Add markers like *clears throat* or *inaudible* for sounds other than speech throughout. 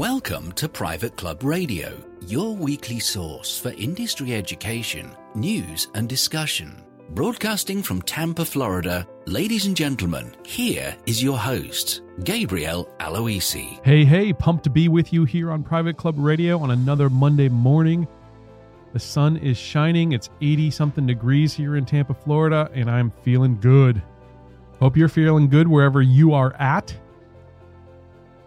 Welcome to Private Club Radio, your weekly source for industry education, news, and discussion. Broadcasting from Tampa, Florida, ladies and gentlemen, here is your host, Gabriel Aloisi. Hey, hey, pumped to be with you here on Private Club Radio on another Monday morning. The sun is shining. It's 80 something degrees here in Tampa, Florida, and I'm feeling good. Hope you're feeling good wherever you are at.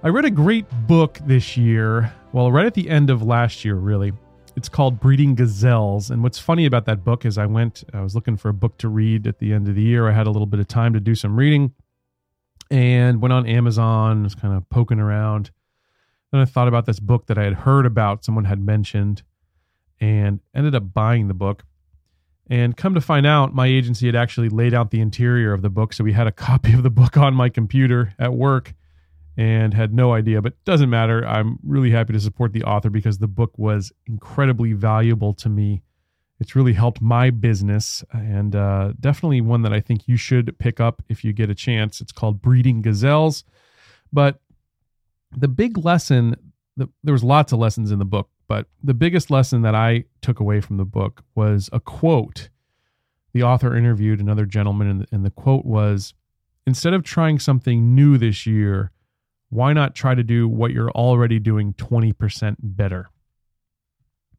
I read a great book this year, well, right at the end of last year, really. It's called Breeding Gazelles. And what's funny about that book is I went, I was looking for a book to read at the end of the year. I had a little bit of time to do some reading and went on Amazon, was kind of poking around. Then I thought about this book that I had heard about, someone had mentioned, and ended up buying the book. And come to find out, my agency had actually laid out the interior of the book. So we had a *laughs* copy of the book on my computer at work and had no idea, but doesn't matter. I'm really happy to support the author because the book was incredibly valuable to me. It's really helped my business and uh, definitely one that I think you should pick up if you get a chance. It's called Breeding Gazelles. But the big lesson, the, there was lots of lessons in the book, but the biggest lesson that I took away from the book was a quote. The author interviewed another gentleman, and, and the quote was Instead of trying something new this year, why not try to do what you're already doing 20% better?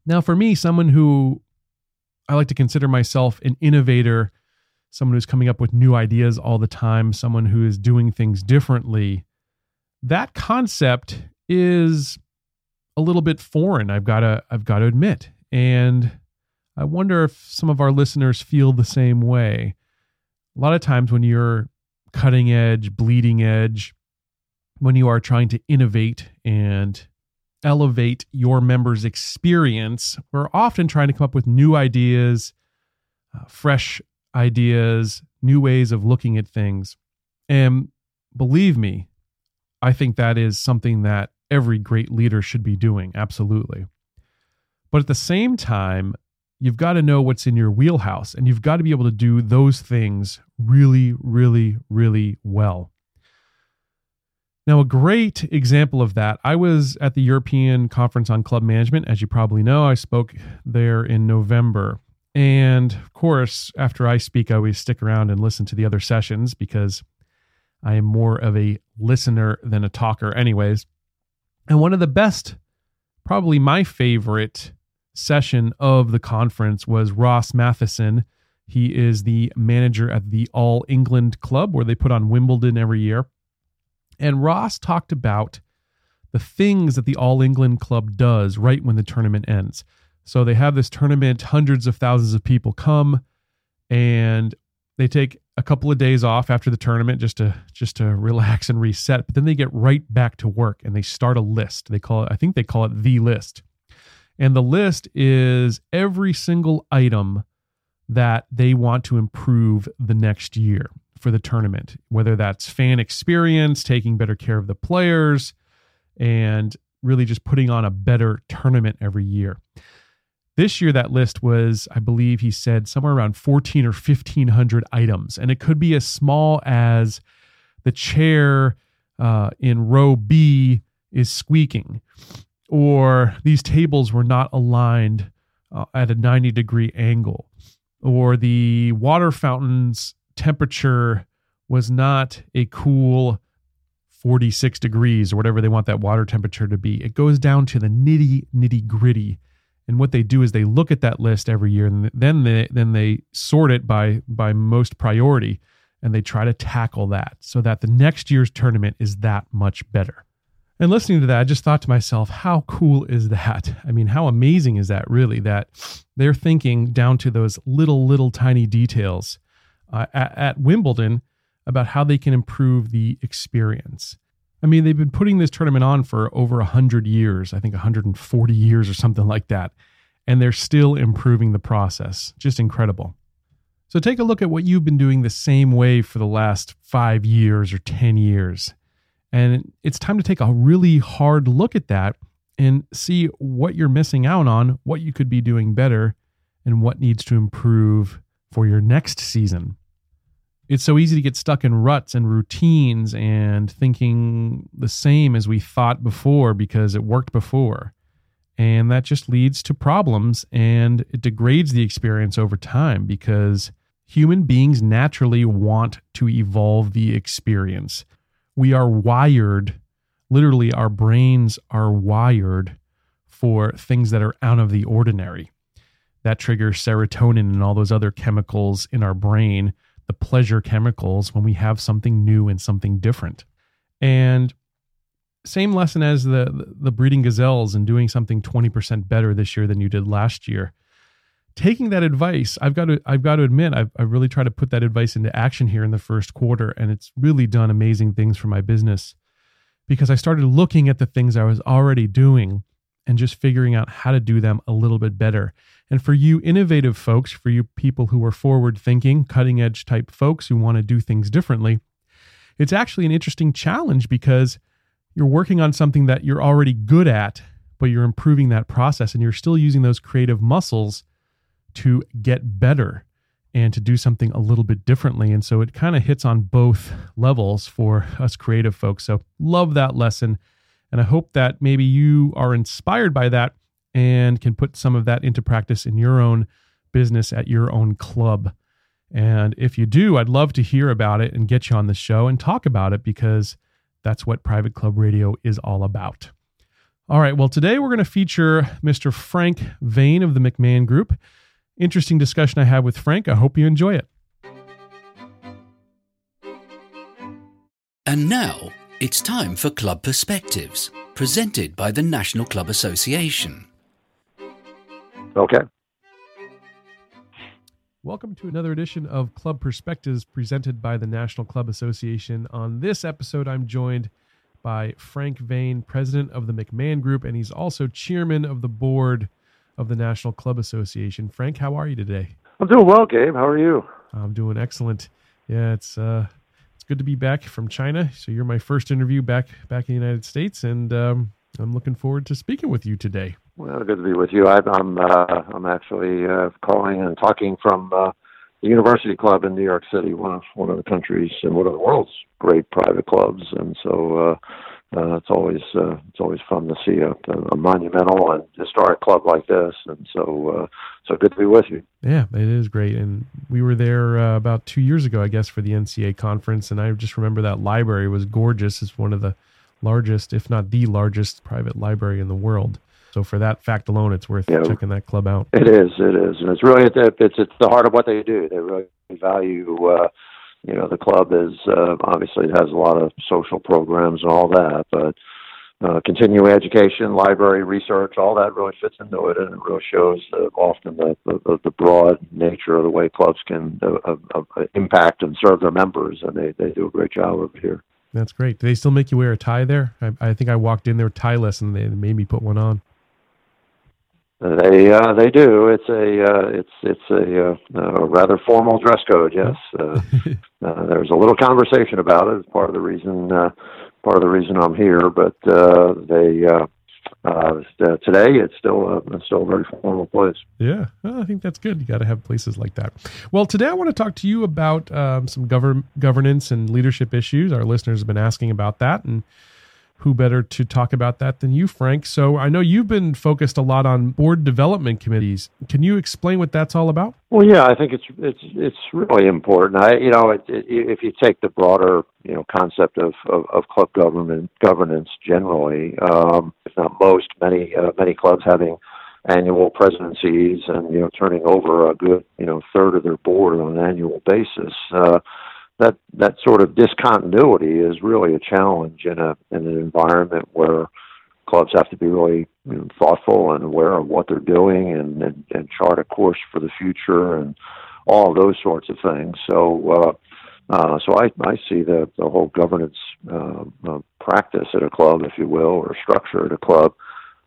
Now, for me, someone who I like to consider myself an innovator, someone who's coming up with new ideas all the time, someone who is doing things differently, that concept is a little bit foreign. I've got to I've got to admit. And I wonder if some of our listeners feel the same way. A lot of times when you're cutting edge, bleeding edge, when you are trying to innovate and elevate your members' experience, we're often trying to come up with new ideas, uh, fresh ideas, new ways of looking at things. And believe me, I think that is something that every great leader should be doing. Absolutely. But at the same time, you've got to know what's in your wheelhouse and you've got to be able to do those things really, really, really well. Now, a great example of that, I was at the European Conference on Club Management. As you probably know, I spoke there in November. And of course, after I speak, I always stick around and listen to the other sessions because I am more of a listener than a talker, anyways. And one of the best, probably my favorite session of the conference was Ross Matheson. He is the manager at the All England Club, where they put on Wimbledon every year. And Ross talked about the things that the All England Club does right when the tournament ends. So they have this tournament, hundreds of thousands of people come, and they take a couple of days off after the tournament just to just to relax and reset. But then they get right back to work and they start a list. They call it, I think they call it the list. And the list is every single item that they want to improve the next year for the tournament, whether that's fan experience, taking better care of the players, and really just putting on a better tournament every year. This year, that list was, I believe he said, somewhere around 14 or 1500 items. And it could be as small as the chair uh, in row B is squeaking, or these tables were not aligned uh, at a 90 degree angle, or the water fountains temperature was not a cool 46 degrees or whatever they want that water temperature to be. It goes down to the nitty nitty gritty. And what they do is they look at that list every year and then they then they sort it by by most priority and they try to tackle that so that the next year's tournament is that much better. And listening to that, I just thought to myself, how cool is that? I mean, how amazing is that really that they're thinking down to those little little tiny details uh, at, at Wimbledon about how they can improve the experience. I mean, they've been putting this tournament on for over 100 years, I think 140 years or something like that, and they're still improving the process. Just incredible. So take a look at what you've been doing the same way for the last five years or 10 years. And it's time to take a really hard look at that and see what you're missing out on, what you could be doing better, and what needs to improve for your next season. It's so easy to get stuck in ruts and routines and thinking the same as we thought before because it worked before. And that just leads to problems and it degrades the experience over time because human beings naturally want to evolve the experience. We are wired, literally, our brains are wired for things that are out of the ordinary. That triggers serotonin and all those other chemicals in our brain the pleasure chemicals when we have something new and something different. And same lesson as the the breeding gazelles and doing something 20% better this year than you did last year. Taking that advice, I've got to I've got to admit I've, I've really tried to put that advice into action here in the first quarter, and it's really done amazing things for my business because I started looking at the things I was already doing and just figuring out how to do them a little bit better. And for you innovative folks, for you people who are forward thinking, cutting edge type folks who want to do things differently, it's actually an interesting challenge because you're working on something that you're already good at, but you're improving that process and you're still using those creative muscles to get better and to do something a little bit differently. And so it kind of hits on both levels for us creative folks. So love that lesson. And I hope that maybe you are inspired by that and can put some of that into practice in your own business at your own club. And if you do, I'd love to hear about it and get you on the show and talk about it because that's what Private Club Radio is all about. All right, well, today we're going to feature Mr. Frank Vain of the McMahon Group. Interesting discussion I have with Frank. I hope you enjoy it. And now it's time for Club Perspectives, presented by the National Club Association. Okay. Welcome to another edition of Club Perspectives presented by the National Club Association. On this episode, I'm joined by Frank Vain, president of the McMahon Group, and he's also chairman of the board of the National Club Association. Frank, how are you today? I'm doing well, Gabe. How are you? I'm doing excellent. Yeah, it's uh, it's good to be back from China. So you're my first interview back back in the United States, and um, I'm looking forward to speaking with you today. Well, good to be with you. I, I'm uh, I'm actually uh, calling and talking from uh, the University Club in New York City, one of one of the country's and one of the world's great private clubs, and so uh, it's always uh, it's always fun to see a, a monumental and historic club like this, and so uh, so good to be with you. Yeah, it is great, and we were there uh, about two years ago, I guess, for the NCA conference, and I just remember that library was gorgeous. It's one of the largest, if not the largest, private library in the world. So for that fact alone, it's worth yeah, checking that club out. It is, it is, and it's really it's it's the heart of what they do. They really value. Uh, you know, the club is uh, obviously has a lot of social programs and all that, but uh, continuing education, library research, all that really fits into it, and it really shows uh, often the, the the broad nature of the way clubs can uh, uh, impact and serve their members, and they they do a great job it here. That's great. Do they still make you wear a tie there? I, I think I walked in there tieless, and they made me put one on. They uh, they do. It's a uh, it's it's a, uh, a rather formal dress code. Yes, uh, uh, there's a little conversation about it. It's part of the reason uh, part of the reason I'm here. But uh, they uh, uh, today it's still a, it's still a very formal place. Yeah, well, I think that's good. You got to have places like that. Well, today I want to talk to you about um, some govern governance and leadership issues. Our listeners have been asking about that, and who better to talk about that than you, Frank? So I know you've been focused a lot on board development committees. Can you explain what that's all about? Well, yeah, I think it's it's it's really important. I you know it, it, if you take the broader you know concept of of, of club government governance generally, um, if not most, many uh, many clubs having annual presidencies and you know turning over a good you know third of their board on an annual basis. Uh, that that sort of discontinuity is really a challenge in a in an environment where clubs have to be really you know, thoughtful and aware of what they're doing and, and and chart a course for the future and all those sorts of things. So uh, uh, so I I see the the whole governance uh, uh, practice at a club, if you will, or structure at a club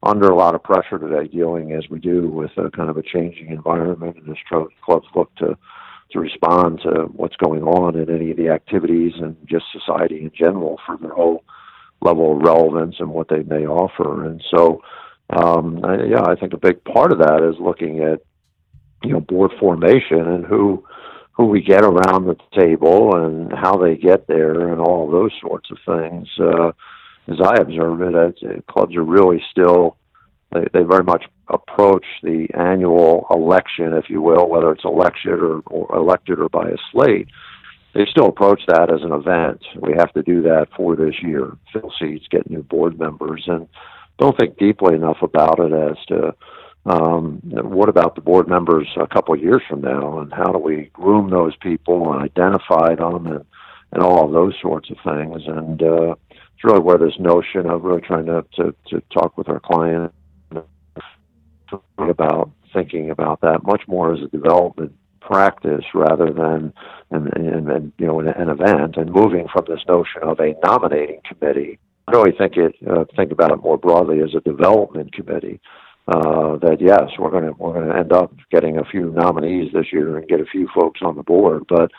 under a lot of pressure today, dealing as we do with a kind of a changing environment, and as clubs look to to respond to what's going on in any of the activities and just society in general for their whole level of relevance and what they may offer. And so, um, I, yeah, I think a big part of that is looking at you know board formation and who who we get around the table and how they get there and all those sorts of things. Uh, as I observe it, uh, clubs are really still they, they very much approach the annual election, if you will, whether it's elected or, or elected or by a slate. They still approach that as an event. We have to do that for this year, fill seats, get new board members, and don't think deeply enough about it as to um, what about the board members a couple of years from now, and how do we groom those people and identify them, and and all of those sorts of things. And uh, it's really where this notion of really trying to to, to talk with our client about thinking about that much more as a development practice rather than and, and, and you know an, an event and moving from this notion of a nominating committee I really think it uh, think about it more broadly as a development committee uh, that yes, we're going to we're going to end up getting a few nominees this year and get a few folks on the board. But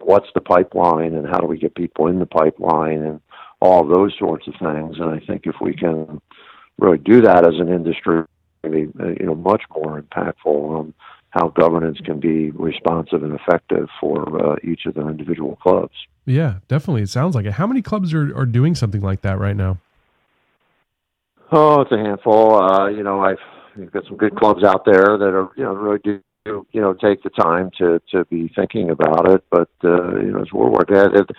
what's the pipeline and how do we get people in the pipeline and all those sorts of things? And I think if we can really do that as an industry, you know, much more impactful on how governance can be responsive and effective for uh, each of their individual clubs. Yeah, definitely. It sounds like it. How many clubs are, are doing something like that right now? Oh, it's a handful. Uh, you know, I've got some good clubs out there that are, you know, really do, you know, take the time to to be thinking about it. But uh, you know, as we're working it,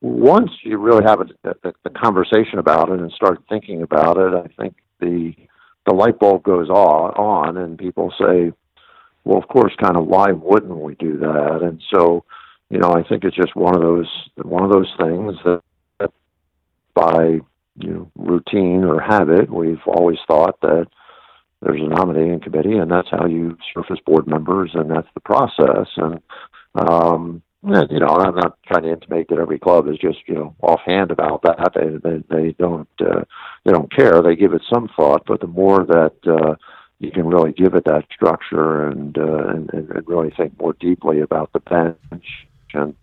once you really have a, the, the conversation about it and start thinking about it, I think the the light bulb goes on, on, and people say, "Well, of course, kind of why wouldn't we do that?" And so, you know, I think it's just one of those one of those things that, that by you know routine or habit, we've always thought that there's a nominating committee, and that's how you surface board members, and that's the process. And um, and, you know, I'm not trying to intimate that every club is just you know offhand about that. They they, they don't uh, they don't care. They give it some thought, but the more that uh, you can really give it that structure and, uh, and and really think more deeply about the bench and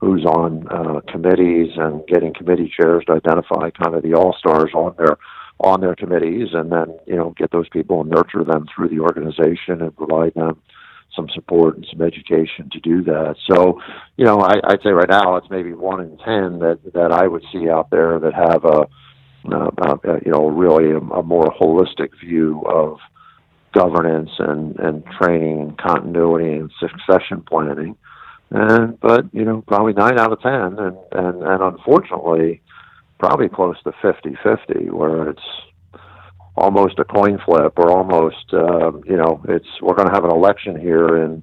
who's on uh, committees and getting committee chairs to identify kind of the all stars on their on their committees and then you know get those people and nurture them through the organization and provide them some support and some education to do that. So, you know, I, I'd say right now it's maybe one in ten that that I would see out there that have a, uh, uh, you know, really a, a more holistic view of governance and and training and continuity and succession planning. And but you know, probably nine out of ten, and and and unfortunately, probably close to 50-50 where it's almost a coin flip or almost uh, you know it's we're going to have an election here in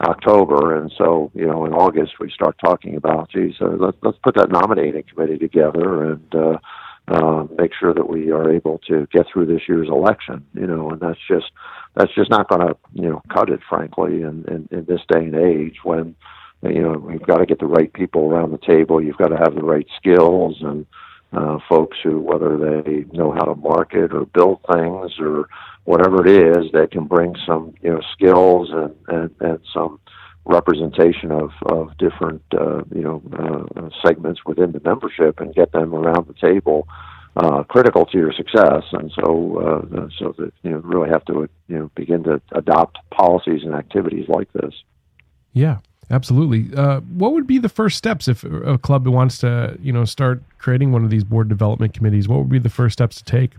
October. And so you know in August we start talking about geez uh, let's let's put that nominating committee together and uh, uh, make sure that we are able to get through this year's election you know and that's just that's just not going to you know cut it frankly in, in in this day and age when you know we've got to get the right people around the table. You've got to have the right skills and uh, folks who, whether they know how to market or build things or whatever it is, they can bring some you know skills and and, and some representation of of different uh, you know uh, segments within the membership and get them around the table. Uh, critical to your success, and so uh, so that you know really have to you know begin to adopt policies and activities like this. Yeah, Absolutely. Uh, what would be the first steps if a club wants to, you know, start creating one of these board development committees? What would be the first steps to take?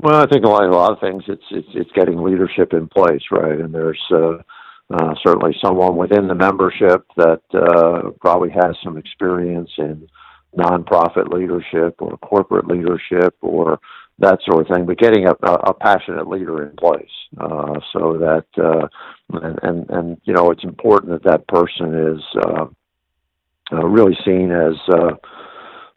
Well, I think a lot, a lot of things. It's, it's it's getting leadership in place, right? And there's uh, uh, certainly someone within the membership that uh, probably has some experience in nonprofit leadership or corporate leadership or that sort of thing, but getting a, a passionate leader in place uh, so that uh, and, and and you know it's important that that person is uh, uh, really seen as uh,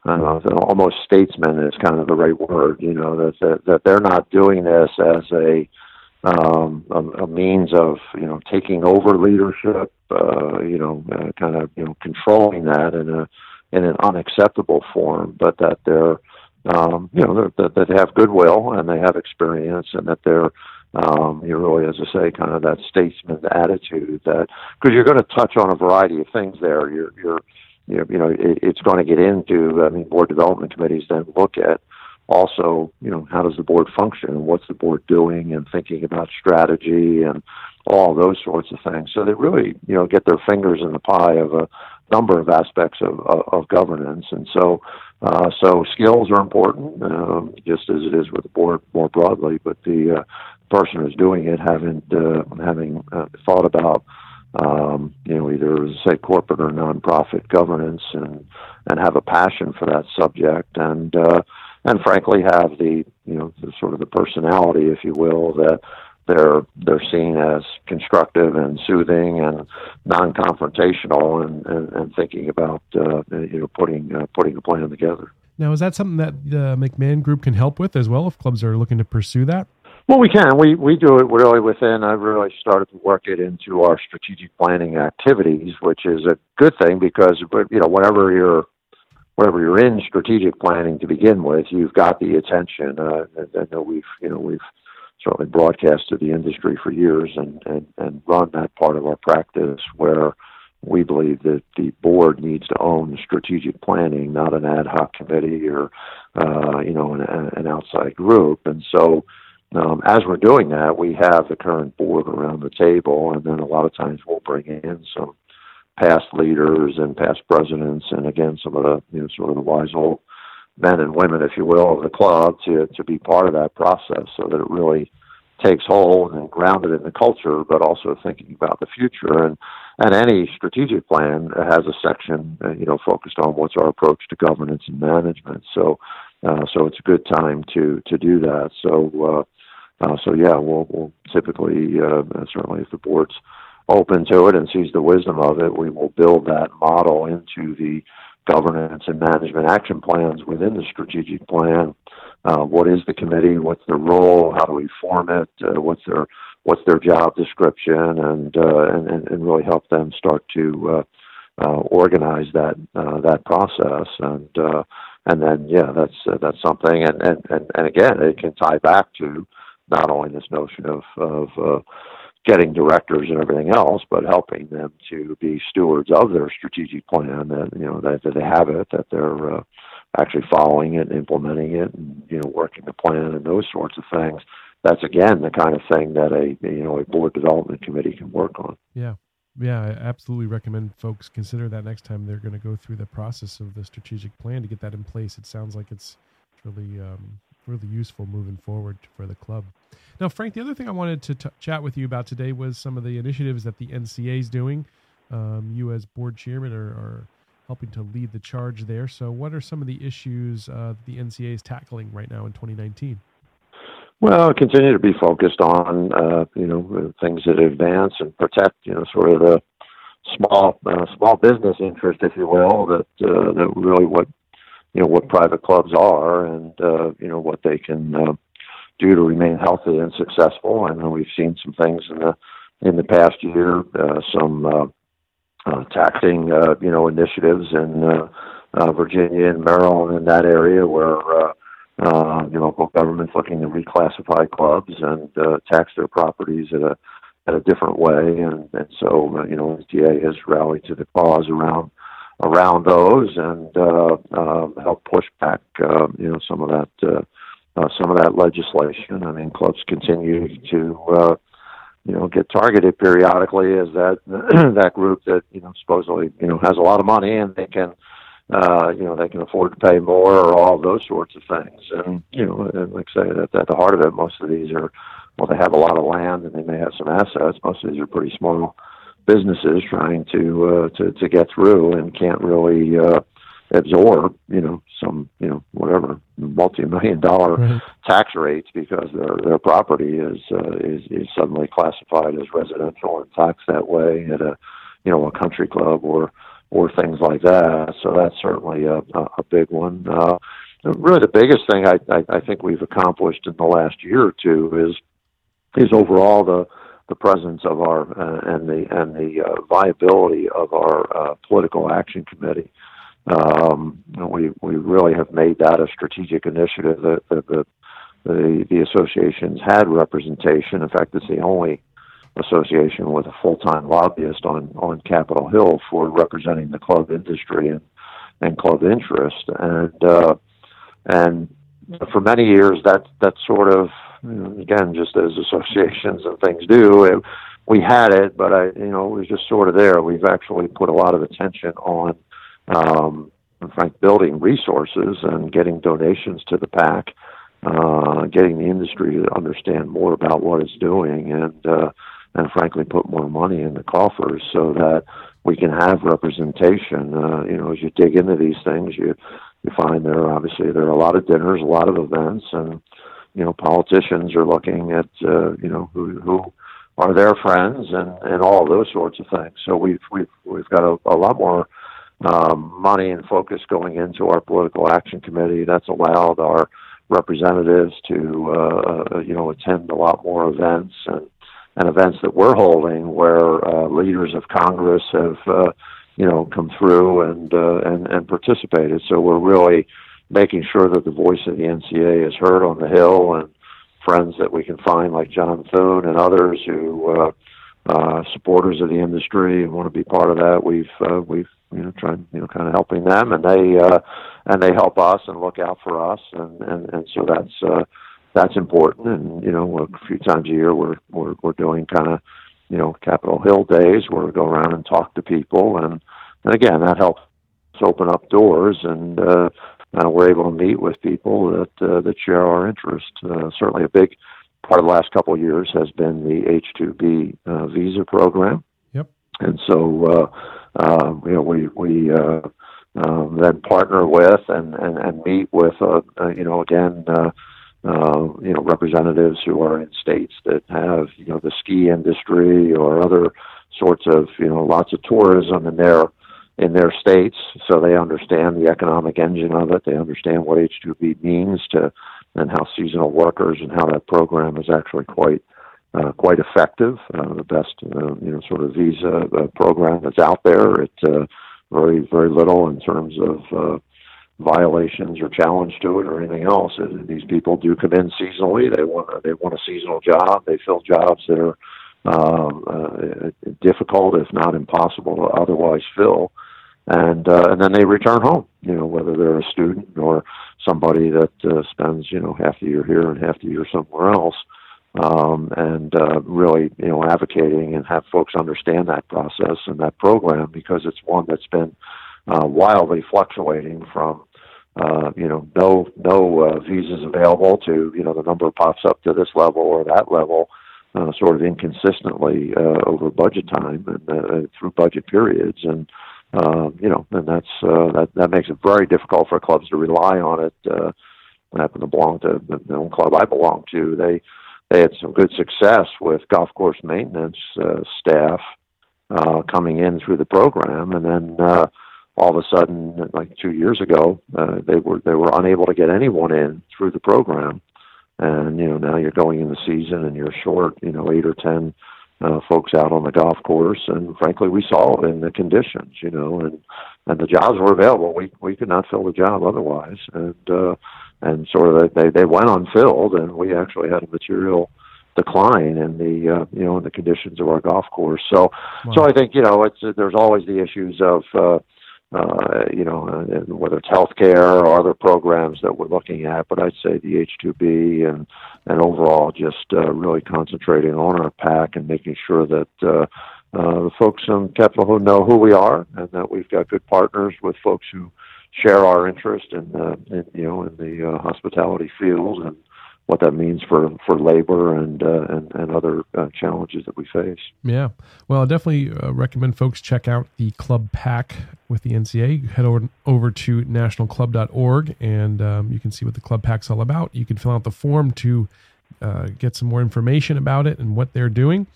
I don't know, almost statesman is kind of the right word. You know that that, that they're not doing this as a um, a, a means of you know taking over leadership, uh, you know, uh, kind of you know controlling that in a in an unacceptable form, but that they're um, you know, that, that they have goodwill and they have experience and that they're, um, you really, as I say, kind of that statesman attitude that, because you're going to touch on a variety of things there. You're, you're, you know, it, it's going to get into, I mean, board development committees then look at also, you know, how does the board function and what's the board doing and thinking about strategy and all those sorts of things. So they really, you know, get their fingers in the pie of a number of aspects of, of, of governance. And so, uh, so skills are important, um, just as it is with the board more broadly. But the uh, person who's doing it having uh, having uh, thought about, um, you know, either say corporate or nonprofit governance, and and have a passion for that subject, and uh, and frankly have the you know the sort of the personality, if you will, that they're they're seen as constructive and soothing and non-confrontational and, and, and thinking about uh, you know putting uh, putting a plan together. Now, is that something that the McMahon Group can help with as well if clubs are looking to pursue that? Well, we can. We we do it really within. I've really started to work it into our strategic planning activities, which is a good thing because you know whenever you're whenever you're in strategic planning to begin with, you've got the attention. Uh, I know we've you know we've certainly broadcast to the industry for years and, and, and run that part of our practice where we believe that the board needs to own strategic planning, not an ad hoc committee or uh, you know an, an outside group. And so, um, as we're doing that, we have the current board around the table, and then a lot of times we'll bring in some past leaders and past presidents, and again some of the you know sort of the wise old men and women, if you will, of the club to to be part of that process, so that it really takes hold and grounded in the culture, but also thinking about the future. And and any strategic plan has a section, uh, you know, focused on what's our approach to governance and management. So uh, so it's a good time to to do that. So uh, uh, so yeah, we'll, we'll typically uh, certainly if the board's open to it and sees the wisdom of it, we will build that model into the governance and management action plans within the strategic plan. Uh, what is the committee? What's their role? How do we form it? Uh, what's their what's their job description? And uh, and, and really help them start to uh, uh, organize that uh, that process. And and then yeah, that's that's something. And, and and and again, it can tie back to not only this notion of of getting directors and everything else, but helping them to be stewards of their strategic plan. That you know that, that they have it, that they're uh, actually following it, and implementing it, and you know working the plan and those sorts of things. That's again the kind of thing that a you know a board development committee can work on. Yeah. Yeah, I absolutely recommend folks consider that next time they're going to go through the process of the strategic plan to get that in place. It sounds like it's really um, really useful moving forward for the club. Now, Frank, the other thing I wanted to t- chat with you about today was some of the initiatives that the NCA is doing. Um, you, as board chairman, are, are, helping to lead the charge there. So, what are some of the issues uh, the NCA is tackling right now in 2019? Well, continue to be focused on uh, you know things that advance and protect you know sort of the small uh, small business interest, if you will, that uh, that really what you know what private clubs are and uh, you know what they can uh, do to remain healthy and successful. Know we've seen some things in the in the past year, uh, some uh, uh, taxing uh, you know initiatives in uh, uh, Virginia and Maryland in that area where uh, uh, know local governments looking to reclassify clubs and uh, tax their properties at a at a different way, and and so uh, you know NCA has rallied to the cause around around those and uh, uh, help push back, uh, you know, some of that uh, uh, some of that legislation. I mean, clubs continue to, uh, you know, get targeted periodically as that *clears throat* that group that you know supposedly you know has a lot of money and they can. Uh, you know, they can afford to pay more or all those sorts of things. And, you know, and like I say, at, at the heart of it, most of these are, well, they have a lot of land and they may have some assets. Most of these are pretty small businesses trying to uh, to to get through and can't really uh, absorb you know some you know whatever multi-million dollar right. tax rates because their their property is uh, is is suddenly classified as residential and taxed that way at a you know a country club or or things like that. So that's certainly a a, a big one. Uh, really, the biggest thing I, I I think we've accomplished in the last year or two is is overall the the presence of our uh, and the and the uh, viability of our uh, political action committee. Um, we we really have made that a strategic initiative. That, that the, the the associations had representation. In fact, it's the only association with a full time lobbyist on on Capitol Hill for representing the club industry and and club interest. And uh, and for many years, that that sort of again, just as associations and things do, it we had it, but I, you know, it was just sort of there. We've actually put a lot of attention on, um, frank, building resources and getting donations to the PAC, uh, getting the industry to understand more about what it's doing, and uh, and frankly, put more money in the coffers so that we can have representation. Uh, you know, as you dig into these things, you you find there obviously there are a lot of dinners, a lot of events, and you know, politicians are looking at uh, you know who who are their friends and and all those sorts of things. So we've we've we've got a, a lot more um, money and focus going into our political action committee. That's allowed our representatives to uh, you know attend a lot more events and and events that we're holding where uh, leaders of Congress have uh, you know come through and uh, and and participated. So we're really making sure that the voice of the NCA is heard on the Hill and friends that we can find like John Thune and others who uh, uh, supporters of the industry and want to be part of that. We've uh, we've you know tried you know kind of helping them and they uh, and they help us and look out for us and and, and so that's uh, that's important and you know a few times a year we're we're we're doing kind of you know Capitol Hill days where we go around and talk to people and and again that helps open up doors and uh, uh, we're able to meet with people that uh, that share our interest. Uh, certainly, a big part of the last couple of years has been the H-2B uh, visa program. Yep. And so, uh, uh, you know, we we uh, uh, then partner with and and, and meet with, uh, uh, you know, again. Uh, uh, you know, representatives who are in states that have, you know, the ski industry or other sorts of, you know, lots of tourism in their in their states, so they understand the economic engine of it. They understand what H-2B means to, and how seasonal workers and how that program is actually quite uh, quite effective. Uh, the best uh, you know sort of visa uh, program that's out there. It uh, very very little in terms of uh, violations or challenge to it or anything else. These people do come in seasonally. They want they want a seasonal job. They fill jobs that are um, difficult, if not impossible, to otherwise fill and uh, and then they return home. You know, whether they're a student or somebody that uh, spends you know half the year here and half the year somewhere else, um, and uh, really you know advocating and have folks understand that process and that program because it's one that's been uh, wildly fluctuating from. Uh, you know, no no uh, visas available to you know the number pops up to this level or that level, uh, sort of inconsistently uh, over budget time and uh, through budget periods, and um, you know, and that's uh, that that makes it very difficult for clubs to rely on it. Uh, I happen to belong to the, the club I belong to. They they had some good success with golf course maintenance uh, staff uh, coming in through the program, and then uh, all of a sudden, like two years ago, uh, they were they were unable to get anyone in through the program, and you know now you're going in the season and you're short, you know, eight or ten uh, folks out on the golf course, and frankly, we saw it in the conditions, you know, and and the jobs were available. We we could not fill the job otherwise, and uh, and sort of they they went unfilled, and we actually had a material decline in the uh, you know in the conditions of our golf course. So wow. so I think you know it's there's always the issues of uh, uh, you know, and whether it's healthcare or other programs that we're looking at. But I'd say the H2B and and overall just uh, really concentrating on our PAC and making sure that uh, uh, the folks in Capitol who know who we are and that we've got good partners with folks who share our interest in, uh, in you know in the uh, hospitality field and what that means for for labor and uh, and, and other uh, challenges that we face. Yeah, well, I definitely uh, recommend folks check out the Club PAC with the NCA. Head over over to nationalclub.org and um, you can see what the Club PAC's all about. You can fill out the form to uh, get some more information about it and what they're doing,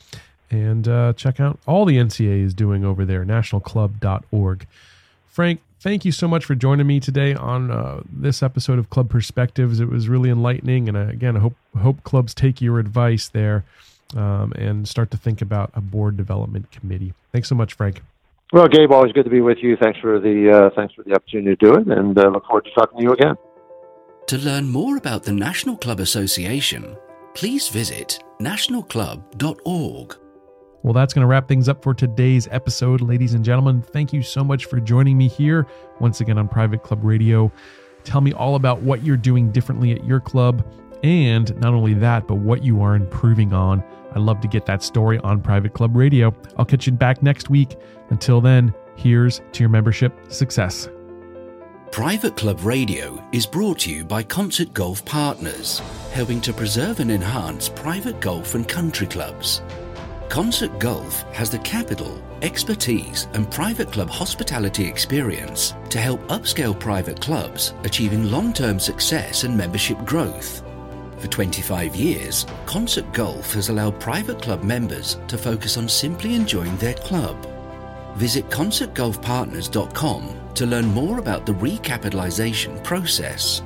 and uh, check out all the NCA is doing over there. Nationalclub.org. Frank, thank you so much for joining me today on uh, this episode of Club Perspectives. It was really enlightening, and I, again, I hope hope clubs take your advice there um, and start to think about a board development committee. Thanks so much, Frank. Well, Gabe, always good to be with you. Thanks for the uh, thanks for the opportunity to do it, and uh, look forward to talking to you again. To learn more about the National Club Association, please visit nationalclub.org. Well, that's going to wrap things up for today's episode, ladies and gentlemen. Thank you so much for joining me here once again on Private Club Radio. Tell me all about what you're doing differently at your club and not only that, but what you are improving on. I'd love to get that story on Private Club Radio. I'll catch you back next week. Until then, here's to your membership success. Private Club Radio is brought to you by Concert Golf Partners, helping to preserve and enhance private golf and country clubs. Concert Golf has the capital, expertise, and private club hospitality experience to help upscale private clubs achieving long term success and membership growth. For 25 years, Concert Golf has allowed private club members to focus on simply enjoying their club. Visit concertgolfpartners.com to learn more about the recapitalization process.